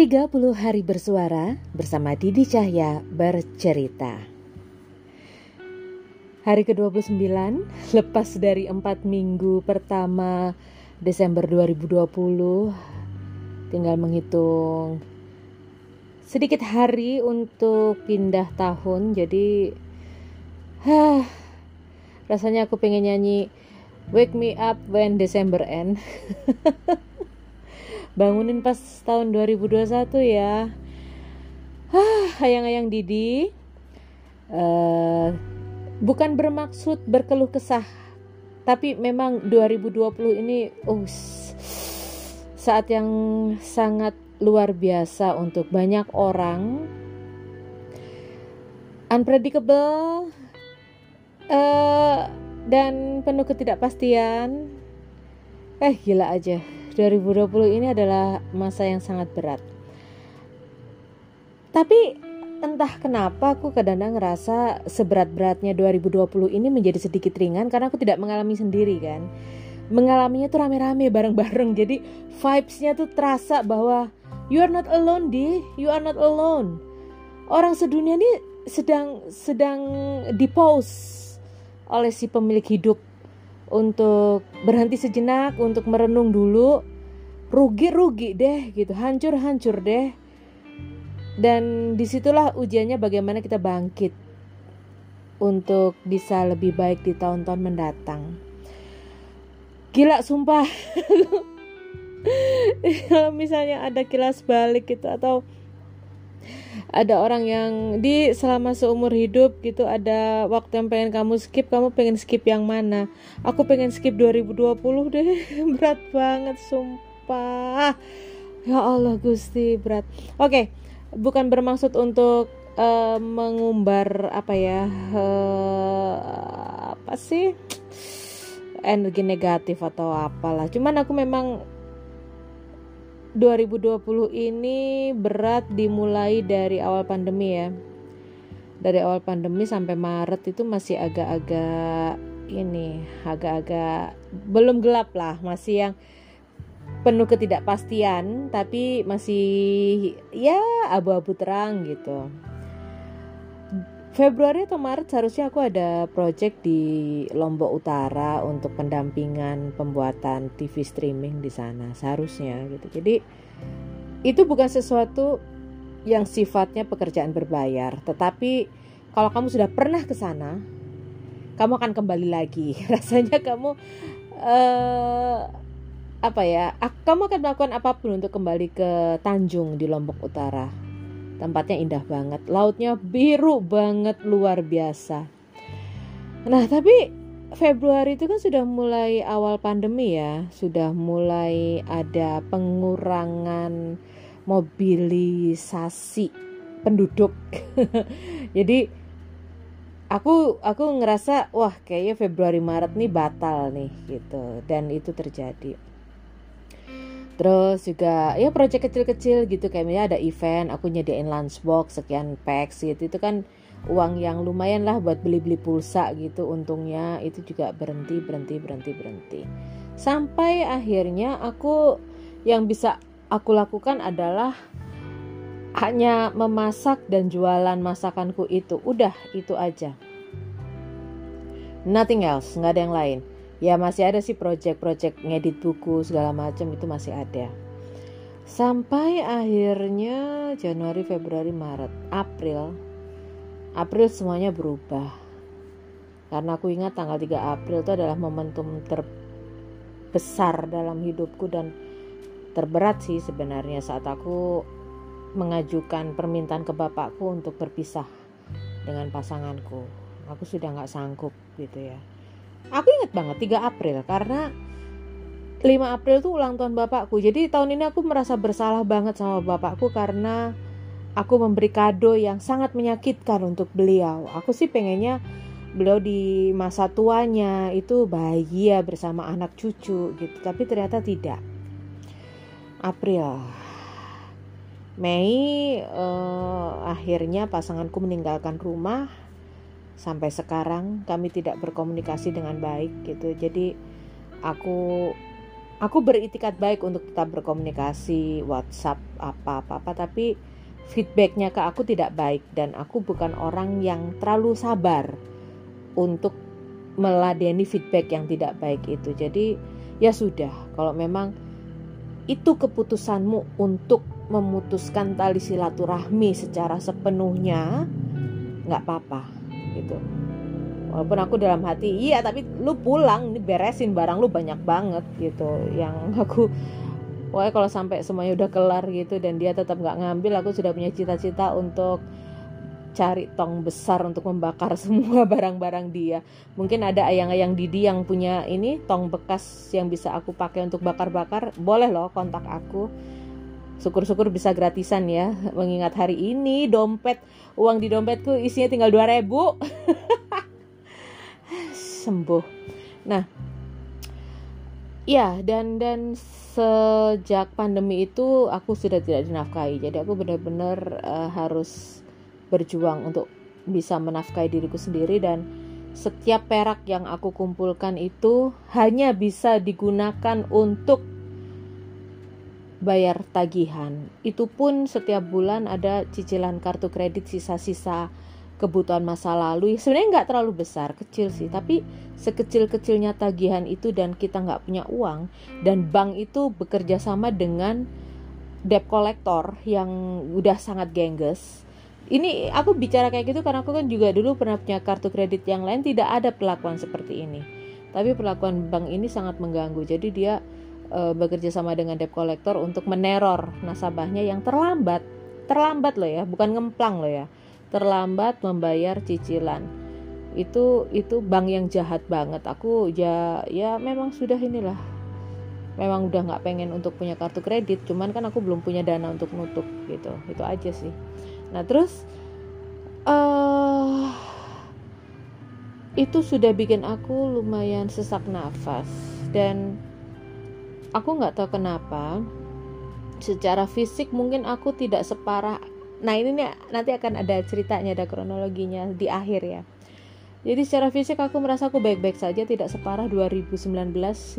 30 hari bersuara bersama Didi Cahya bercerita. Hari ke-29 lepas dari 4 minggu pertama Desember 2020 tinggal menghitung sedikit hari untuk pindah tahun jadi huh, rasanya aku pengen nyanyi Wake me up when December end bangunin pas tahun 2021 ya. Ayang-ayang Didi. Uh, bukan bermaksud berkeluh kesah tapi memang 2020 ini uh, saat yang sangat luar biasa untuk banyak orang. Unpredictable uh, dan penuh ketidakpastian. Eh gila aja 2020 ini adalah masa yang sangat berat. Tapi entah kenapa aku kadang-kadang ngerasa seberat-beratnya 2020 ini menjadi sedikit ringan karena aku tidak mengalami sendiri kan. Mengalaminya tuh rame-rame bareng-bareng jadi vibes-nya tuh terasa bahwa you are not alone di, you are not alone. Orang sedunia ini sedang sedang dipause oleh si pemilik hidup untuk berhenti sejenak untuk merenung dulu rugi-rugi deh gitu hancur-hancur deh. Dan di situlah ujiannya bagaimana kita bangkit untuk bisa lebih baik di tahun-tahun mendatang. Gila sumpah. Kalau misalnya ada kilas balik gitu atau ada orang yang di selama seumur hidup gitu ada waktu yang pengen kamu skip kamu pengen skip yang mana? Aku pengen skip 2020 deh. Berat banget sumpah. Ya Allah Gusti berat. Oke okay. bukan bermaksud untuk uh, mengumbar apa ya uh, apa sih energi negatif atau apalah. Cuman aku memang 2020 ini berat dimulai dari awal pandemi ya. Dari awal pandemi sampai Maret itu masih agak-agak ini, agak-agak belum gelap lah, masih yang penuh ketidakpastian tapi masih ya abu-abu terang gitu. Februari atau Maret seharusnya aku ada project di Lombok Utara untuk pendampingan pembuatan TV streaming di sana seharusnya gitu. Jadi itu bukan sesuatu yang sifatnya pekerjaan berbayar, tetapi kalau kamu sudah pernah ke sana, kamu akan kembali lagi. Rasanya kamu uh, apa ya? Kamu akan melakukan apa pun untuk kembali ke Tanjung di Lombok Utara Tempatnya indah banget, lautnya biru banget luar biasa. Nah, tapi Februari itu kan sudah mulai awal pandemi ya, sudah mulai ada pengurangan mobilisasi penduduk. Jadi aku aku ngerasa wah kayaknya Februari Maret nih batal nih gitu dan itu terjadi terus juga ya proyek kecil-kecil gitu kayak misalnya ada event aku nyediain lunchbox sekian packs gitu. Itu kan uang yang lumayan lah buat beli-beli pulsa gitu untungnya. Itu juga berhenti berhenti berhenti berhenti. Sampai akhirnya aku yang bisa aku lakukan adalah hanya memasak dan jualan masakanku itu. Udah itu aja. Nothing else nggak ada yang lain ya masih ada sih project-project ngedit buku segala macam itu masih ada. Sampai akhirnya Januari Februari Maret April. April semuanya berubah. Karena aku ingat tanggal 3 April itu adalah momentum terbesar dalam hidupku dan terberat sih sebenarnya saat aku mengajukan permintaan ke bapakku untuk berpisah dengan pasanganku. Aku sudah nggak sanggup gitu ya Aku ingat banget 3 April karena 5 April tuh ulang tahun bapakku. Jadi tahun ini aku merasa bersalah banget sama bapakku karena aku memberi kado yang sangat menyakitkan untuk beliau. Aku sih pengennya beliau di masa tuanya itu bahagia bersama anak cucu gitu, tapi ternyata tidak. April. Mei uh, akhirnya pasanganku meninggalkan rumah sampai sekarang kami tidak berkomunikasi dengan baik gitu. Jadi aku aku beritikat baik untuk tetap berkomunikasi WhatsApp apa apa apa tapi feedbacknya ke aku tidak baik. Dan aku bukan orang yang terlalu sabar untuk meladeni feedback yang tidak baik itu. Jadi ya sudah. Kalau memang itu keputusanmu untuk memutuskan tali silaturahmi secara sepenuhnya nggak apa-apa gitu walaupun aku dalam hati iya tapi lu pulang nih beresin barang lu banyak banget gitu yang aku Pokoknya kalau sampai semuanya udah kelar gitu dan dia tetap nggak ngambil, aku sudah punya cita-cita untuk cari tong besar untuk membakar semua barang-barang dia. Mungkin ada ayang-ayang Didi yang punya ini tong bekas yang bisa aku pakai untuk bakar-bakar, boleh loh kontak aku. Syukur-syukur bisa gratisan ya, mengingat hari ini dompet uang di dompetku isinya tinggal 2000. Sembuh. Nah, ya dan dan sejak pandemi itu aku sudah tidak dinafkahi jadi aku benar-benar uh, harus berjuang untuk bisa menafkahi diriku sendiri dan setiap perak yang aku kumpulkan itu hanya bisa digunakan untuk bayar tagihan. Itu pun setiap bulan ada cicilan kartu kredit sisa-sisa kebutuhan masa lalu. Sebenarnya nggak terlalu besar kecil sih. Tapi sekecil-kecilnya tagihan itu dan kita nggak punya uang dan bank itu bekerja sama dengan debt collector yang udah sangat gengges. Ini aku bicara kayak gitu karena aku kan juga dulu pernah punya kartu kredit yang lain tidak ada perlakuan seperti ini. Tapi perlakuan bank ini sangat mengganggu. Jadi dia e, bekerja sama dengan debt collector untuk meneror nasabahnya yang terlambat. Terlambat loh ya bukan ngemplang loh ya. Terlambat membayar cicilan. Itu itu bank yang jahat banget. Aku ya ya memang sudah inilah. Memang udah nggak pengen untuk punya kartu kredit cuman kan aku belum punya dana untuk nutup gitu. Itu aja sih. Nah terus uh, itu sudah bikin aku lumayan sesak nafas. Dan aku nggak tahu kenapa secara fisik mungkin aku tidak separah Nah ini nih, nanti akan ada ceritanya, ada kronologinya di akhir ya. Jadi secara fisik aku merasa aku baik-baik saja, tidak separah 2019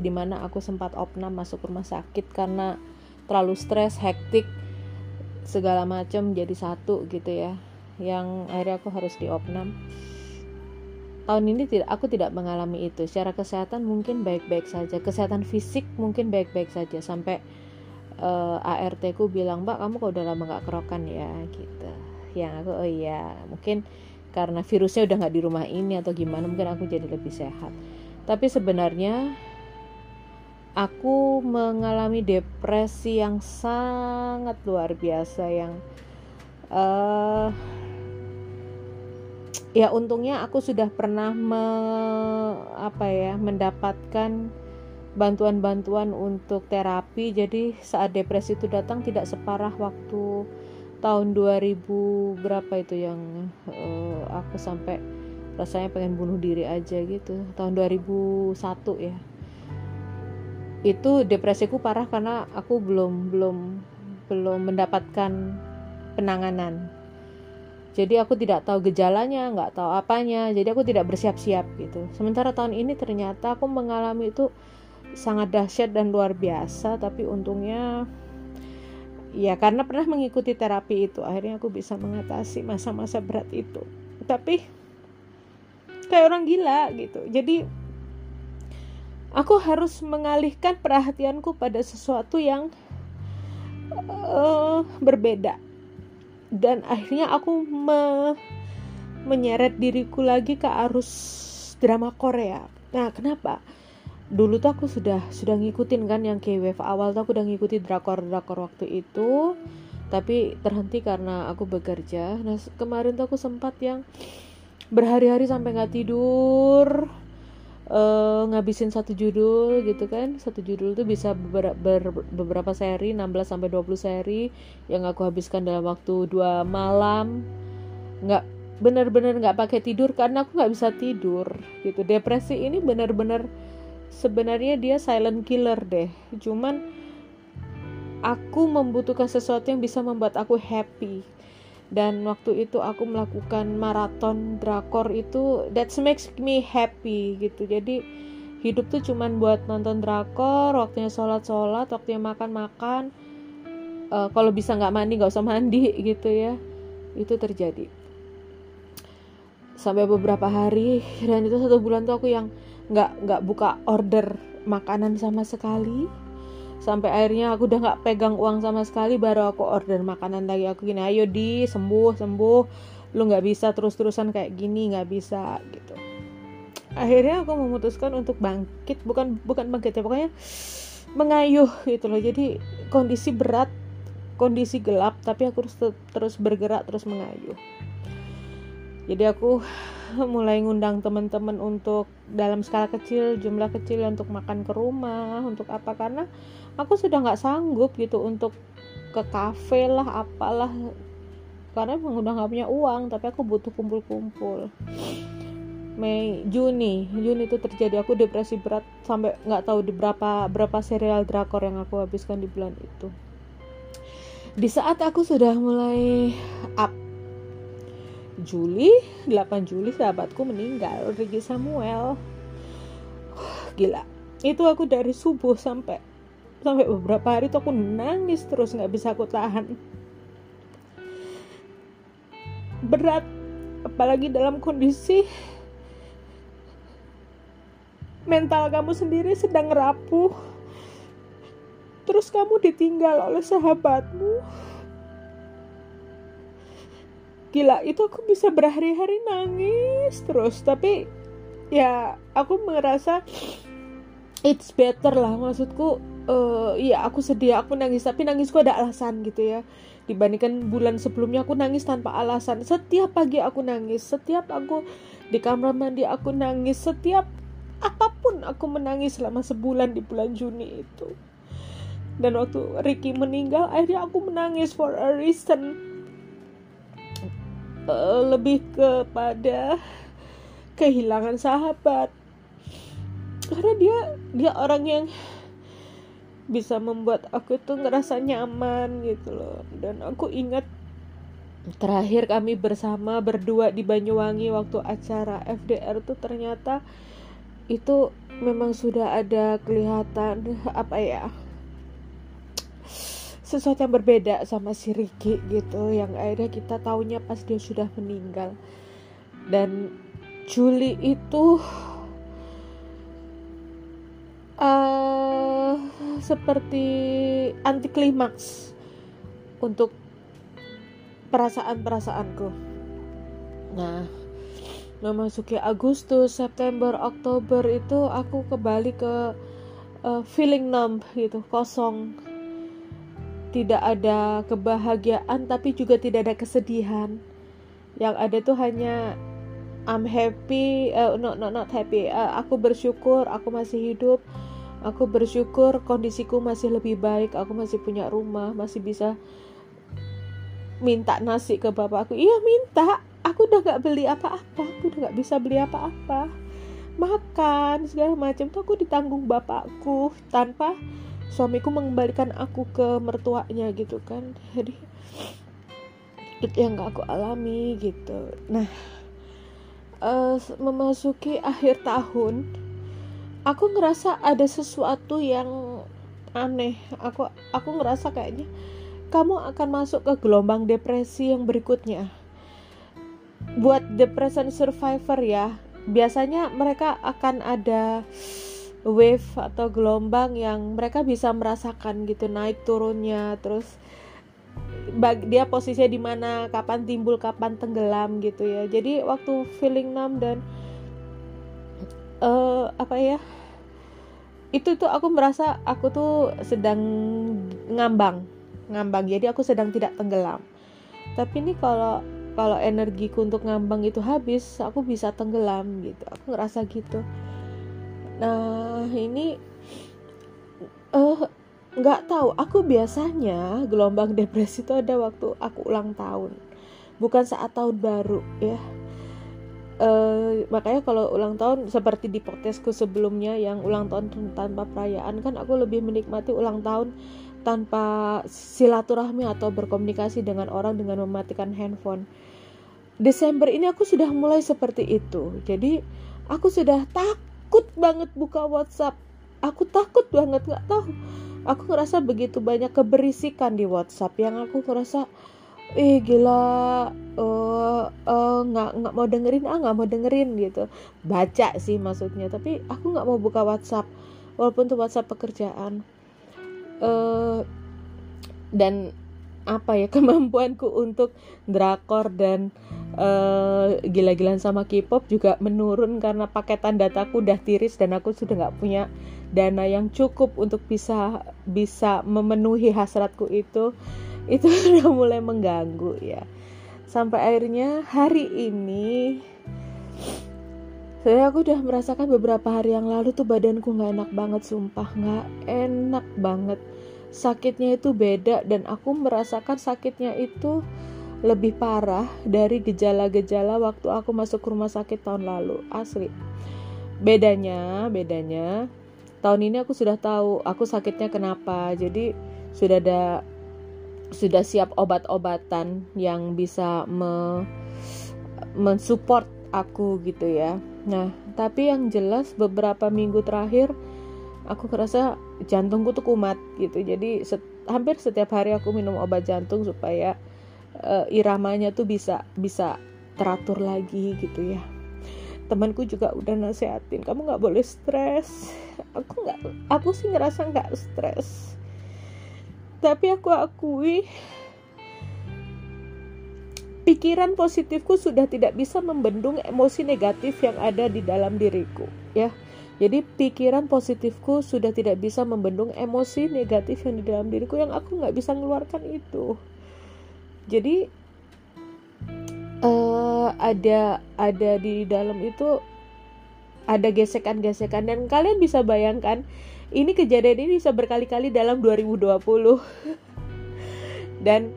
di mana aku sempat opnam masuk rumah sakit karena terlalu stres, hektik, segala macam jadi satu gitu ya. Yang akhirnya aku harus diopnam. Tahun ini tidak aku tidak mengalami itu. Secara kesehatan mungkin baik-baik saja, kesehatan fisik mungkin baik-baik saja. Sampai uh, eh, ART ku bilang mbak kamu kok udah lama gak kerokan ya? Gitu. Yang aku oh iya mungkin karena virusnya udah nggak di rumah ini atau gimana mungkin aku jadi lebih sehat. Tapi sebenarnya aku mengalami depresi yang sangat luar biasa yang uh, ya untungnya aku sudah pernah me, apa ya mendapatkan bantuan-bantuan untuk terapi. Jadi saat depresi itu datang tidak separah waktu tahun 2000 berapa itu yang uh, aku sampai rasanya pengen bunuh diri aja gitu. Tahun 2001 ya. Itu depresiku parah karena aku belum belum belum mendapatkan penanganan jadi aku tidak tahu gejalanya nggak tahu apanya. Jadi aku tidak bersiap-siap gitu. Sementara tahun ini ternyata aku mengalami itu sangat dahsyat dan luar biasa. Tapi untungnya ya karena pernah mengikuti terapi itu akhirnya aku bisa mengatasi masa-masa berat itu. Tapi kayak orang gila gitu. Jadi aku harus mengalihkan perhatianku pada sesuatu yang uh, berbeda dan akhirnya aku me menyeret diriku lagi ke arus drama Korea. Nah kenapa? Dulu tuh aku sudah sudah ngikutin kan yang KWF awal tuh aku udah ngikuti drakor drakor waktu itu. Tapi terhenti karena aku bekerja. Nah kemarin tuh aku sempat yang berhari-hari sampai nggak tidur uh, ngabisin satu judul gitu kan. Satu judul tuh bisa ber, ber, beberapa seri 16 sampai 20 seri yang aku habiskan dalam waktu dua malam. Nggak bener-bener nggak pakai tidur karena aku nggak bisa tidur gitu. Depresi ini bener-bener sebenarnya dia silent killer deh. Cuman aku membutuhkan sesuatu yang bisa membuat aku happy dan waktu itu aku melakukan maraton drakor itu that makes me happy gitu. Jadi hidup tuh cuman buat nonton drakor waktunya sholat sholat waktunya makan makan uh, kalau bisa nggak mandi nggak usah mandi gitu ya. Itu terjadi. Sampai beberapa hari dan itu satu bulan tuh aku yang nggak nggak buka order makanan sama sekali sampai akhirnya aku udah nggak pegang uang sama sekali baru aku order makanan lagi. Aku gini ayo di sembuh sembuh. Lu nggak bisa terus terusan kayak gini nggak bisa gitu. Akhirnya aku memutuskan untuk bangkit bukan bukan bangkit ya pokoknya mengayuh gitu loh. Jadi kondisi berat kondisi gelap tapi aku terus terus bergerak terus mengayuh jadi aku mulai ngundang teman-teman untuk dalam skala kecil jumlah kecil untuk makan ke rumah untuk apa. Karena aku sudah nggak sanggup gitu untuk ke kafe lah apalah. Karena emang udah nggak punya uang tapi aku butuh kumpul-kumpul. Mei Juni. Juni itu terjadi. Aku depresi berat sampai nggak tahu di berapa berapa serial drakor yang aku habiskan di bulan itu. Di saat aku sudah mulai up Juli 8 Juli sahabatku meninggal Ricky Samuel. Gila. Itu aku dari subuh sampai sampai beberapa hari itu aku nangis terus nggak bisa aku tahan. Berat apalagi dalam kondisi mental kamu sendiri sedang rapuh. Terus kamu ditinggal oleh sahabatmu gila itu aku bisa berhari-hari nangis terus. Tapi ya aku merasa it's better lah. Maksudku uh, ya aku sedih aku nangis. Tapi nangisku ada alasan gitu ya. Dibandingkan bulan sebelumnya aku nangis tanpa alasan. Setiap pagi aku nangis setiap aku di kamar mandi aku nangis setiap apa pun aku menangis selama sebulan di bulan Juni itu. Dan waktu Ricky meninggal akhirnya aku menangis for a reason uh, lebih kepada kehilangan sahabat. Karena dia dia orang yang bisa membuat aku tuh ngerasa nyaman gitu loh. Dan aku ingat terakhir kami bersama berdua di Banyuwangi waktu acara FDR tuh ternyata itu memang sudah ada kelihatan apa ya sesuatu yang berbeda sama si Ricky gitu yang akhirnya kita taunya pas dia sudah meninggal dan Juli itu uh, seperti anti klimaks untuk perasaan-perasaanku nah memasuki Agustus, September, Oktober itu aku kembali ke uh, feeling numb gitu, kosong. Tidak ada kebahagiaan tapi juga tidak ada kesedihan. Yang ada tuh hanya I'm happy, uh, not not not happy. Uh, aku bersyukur aku masih hidup. Aku bersyukur kondisiku masih lebih baik. Aku masih punya rumah, masih bisa minta nasi ke bapakku. Iya minta, aku udah gak beli apa-apa aku udah gak bisa beli apa-apa makan segala macam tuh aku ditanggung bapakku tanpa suamiku mengembalikan aku ke mertuanya gitu kan. Jadi itu yang gak aku alami gitu. Nah uh, memasuki akhir tahun aku ngerasa ada sesuatu yang aneh. Aku aku ngerasa kayaknya kamu akan masuk ke gelombang depresi yang berikutnya. Buat depression survivor ya biasanya mereka akan ada wave atau gelombang yang mereka bisa merasakan gitu naik turunnya terus dia posisinya di mana kapan timbul kapan tenggelam gitu ya. Jadi waktu feeling numb dan uh, apa ya itu tuh aku merasa aku tuh sedang ngambang ngambang. Jadi aku sedang tidak tenggelam. Tapi ini kalau kalau energiku untuk ngambang itu habis aku bisa tenggelam gitu. Aku ngerasa gitu nah ini uh, nggak tahu aku biasanya gelombang depresi itu ada waktu aku ulang tahun bukan saat tahun baru ya Uh, makanya kalau ulang tahun seperti di podcastku sebelumnya yang ulang tahun tanpa perayaan kan aku lebih menikmati ulang tahun tanpa silaturahmi atau berkomunikasi dengan orang dengan mematikan handphone. Desember ini aku sudah mulai seperti itu. Jadi aku sudah tak takut banget buka WhatsApp. Aku takut banget nggak tahu. Aku ngerasa begitu banyak keberisikan di WhatsApp yang aku ngerasa ih gila uh, uh, nggak nggak mau dengerin ah nggak mau dengerin gitu. Baca sih maksudnya tapi aku nggak mau buka WhatsApp. Walaupun tuh WhatsApp pekerjaan. Uh, dan apa ya kemampuanku untuk drakor dan uh, gila-gilaan sama K-pop juga menurun karena paketan dataku udah tiris dan aku sudah nggak punya dana yang cukup untuk bisa bisa memenuhi hasratku itu. Itu udah mulai mengganggu ya. Sampai akhirnya hari ini saya aku udah merasakan beberapa hari yang lalu tuh badanku nggak enak banget sumpah. Nggak enak banget sakitnya itu beda dan aku merasakan sakitnya itu lebih parah dari gejala-gejala waktu aku masuk rumah sakit tahun lalu. Asli. Bedanya bedanya tahun ini aku sudah tahu aku sakitnya kenapa. Jadi sudah ada sudah siap obat-obatan yang bisa me, mensupport aku gitu ya. Nah, tapi yang jelas beberapa minggu terakhir aku kerasa jantungku tuh kumat gitu. Jadi set, hampir setiap hari aku minum obat jantung supaya uh, iramanya tuh bisa bisa teratur lagi gitu ya. Temanku juga udah nasehatin kamu nggak boleh stres. Aku nggak, aku sih ngerasa nggak stres tapi aku akui pikiran positifku sudah tidak bisa membendung emosi negatif yang ada di dalam diriku ya jadi pikiran positifku sudah tidak bisa membendung emosi negatif yang di dalam diriku yang aku nggak bisa mengeluarkan itu. Jadi uh, ada ada di dalam itu ada gesekan-gesekan dan kalian bisa bayangkan ini kejadian ini bisa berkali-kali dalam 2020 dan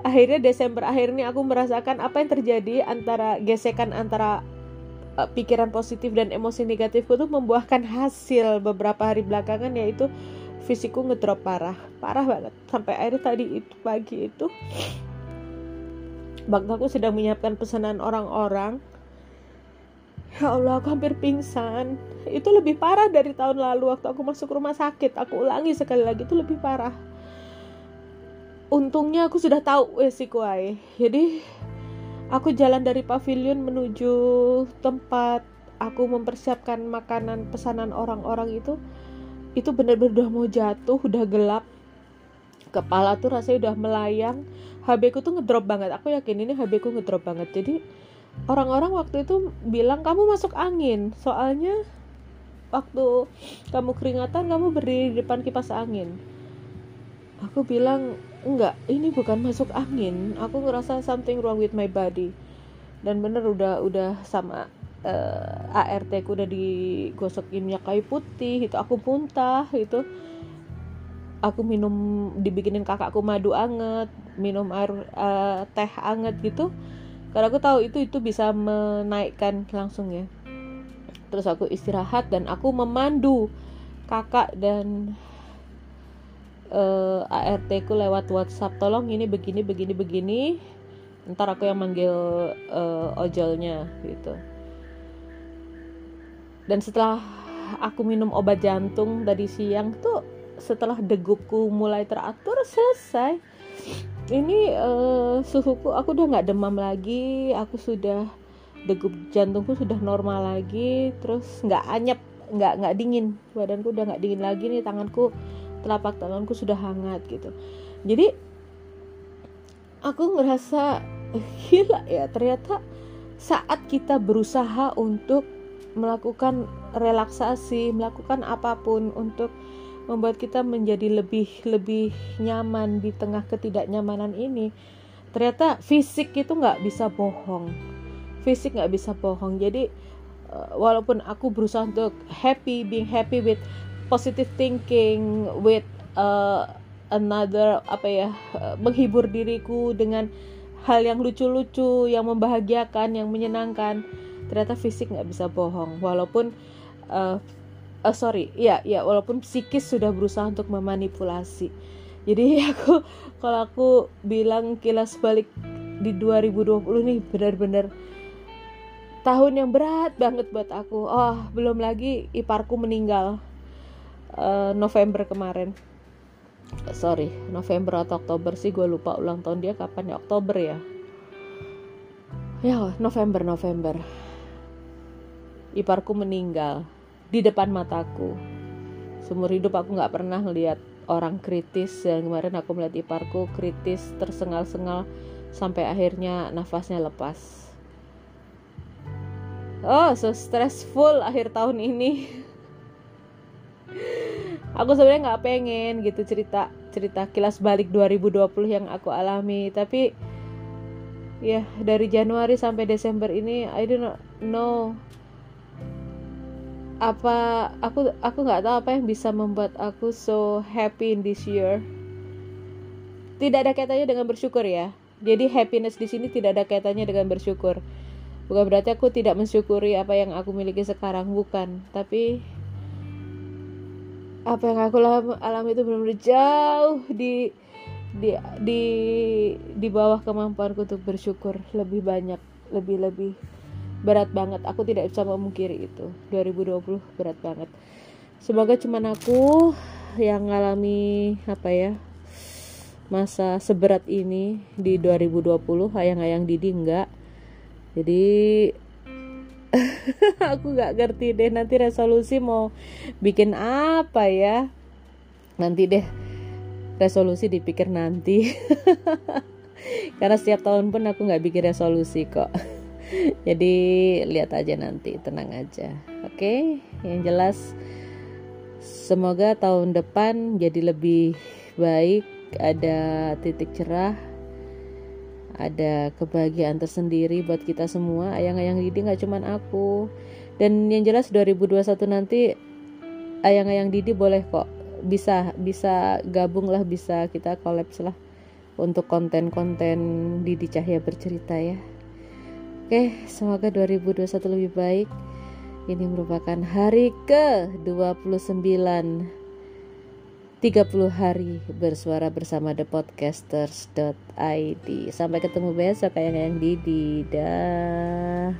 akhirnya Desember akhir ini aku merasakan apa yang terjadi antara gesekan antara uh, pikiran positif dan emosi negatifku tuh membuahkan hasil beberapa hari belakangan yaitu fisikku ngedrop parah parah banget sampai akhirnya tadi itu pagi itu bangkaku sedang menyiapkan pesanan orang-orang Ya Allah, aku hampir pingsan. Itu lebih parah dari tahun lalu waktu aku masuk rumah sakit. Aku ulangi sekali lagi, itu lebih parah. Untungnya aku sudah tahu resiko ay. Jadi aku jalan dari pavilion menuju tempat aku mempersiapkan makanan pesanan orang-orang itu. Itu benar-benar udah mau jatuh, udah gelap. Kepala tuh rasanya udah melayang. HB ku tuh ngedrop banget. Aku yakin ini HB ku ngedrop banget. Jadi orang-orang waktu itu bilang kamu masuk angin soalnya waktu kamu keringatan kamu berdiri di depan kipas angin aku bilang enggak ini bukan masuk angin. Aku ngerasa something wrong with my body. Dan bener udah udah sama uh, eh, ART ku udah digosokin minyak kayu putih itu aku muntah itu. Aku minum dibikinin kakakku madu anget minum air uh, teh anget gitu. Karena aku tahu itu itu bisa menaikkan langsung ya. Terus aku istirahat dan aku memandu kakak dan uh, eh, ART ku lewat WhatsApp tolong ini begini begini begini. Ntar aku yang manggil uh, ojolnya gitu. Dan setelah aku minum obat jantung tadi siang tuh setelah degupku mulai teratur selesai. Ini uh, suhuku aku udah nggak demam lagi. Aku sudah degup jantungku sudah normal lagi. Terus nggak anyep nggak nggak dingin. Badanku udah nggak dingin lagi nih tanganku telapak tanganku sudah hangat gitu. Jadi aku ngerasa gila ya ternyata saat kita berusaha untuk melakukan relaksasi melakukan apa pun untuk membuat kita menjadi lebih lebih nyaman di tengah ketidaknyamanan ini ternyata fisik itu nggak bisa bohong. Fisik nggak bisa bohong. Jadi uh, walaupun aku berusaha untuk happy being happy with positive thinking with uh, another apa ya uh, menghibur diriku dengan hal yang lucu-lucu yang membahagiakan yang menyenangkan. Ternyata fisik nggak bisa bohong. Walaupun uh, uh, sorry ya ya walaupun psikis sudah berusaha untuk memanipulasi. Jadi aku kalau aku bilang kilas balik di 2020 nih benar-benar tahun yang berat banget buat aku. Oh belum lagi iparku meninggal uh, November kemarin. Sorry November atau Oktober sih gue lupa ulang tahun dia kapan ya Oktober ya? Ya November November. Iparku meninggal di depan mataku. Seumur hidup aku nggak pernah ngeliat orang kritis. Dan kemarin aku melihat iparku kritis tersengal-sengal sampai akhirnya nafasnya lepas. Oh so stressful akhir tahun ini aku sebenarnya nggak pengen gitu cerita cerita kilas balik 2020 yang aku alami. Tapi ya dari Januari sampai Desember ini I don't know apa aku aku nggak tahu apa yang bisa membuat aku so happy in this year. Tidak ada kaitannya dengan bersyukur ya. Jadi happiness di sini tidak ada kaitannya dengan bersyukur. Bukan berarti aku tidak mensyukuri apa yang aku miliki sekarang bukan. Tapi apa yang aku alami itu benar-benar jauh di di di di bawah kemampuanku untuk bersyukur. Lebih banyak lebih lebih berat banget. Aku tidak bisa memungkiri itu. 2020 berat banget. Semoga cuman aku yang ngalami apa ya masa seberat ini di 2020 ayang-ayang Didi enggak. Jadi aku nggak ngerti deh nanti resolusi mau bikin apa ya? Nanti deh resolusi dipikir nanti. Karena setiap tahun pun aku nggak bikin resolusi kok. Jadi lihat aja nanti tenang aja. Oke? Yang jelas semoga tahun depan jadi lebih baik ada titik cerah ada kebahagiaan tersendiri buat kita semua. Ayang-ayang Didi nggak cuman aku. Dan yang jelas 2021 nanti ayang-ayang Didi boleh kok bisa bisa gabung lah bisa kita kolaps lah untuk konten-konten Didi Cahya bercerita ya. Oke semoga 2021 lebih baik. Ini merupakan hari ke 29 30 hari bersuara bersama The Podcasters.id Sampai ketemu besok kayak yang Didi. Dah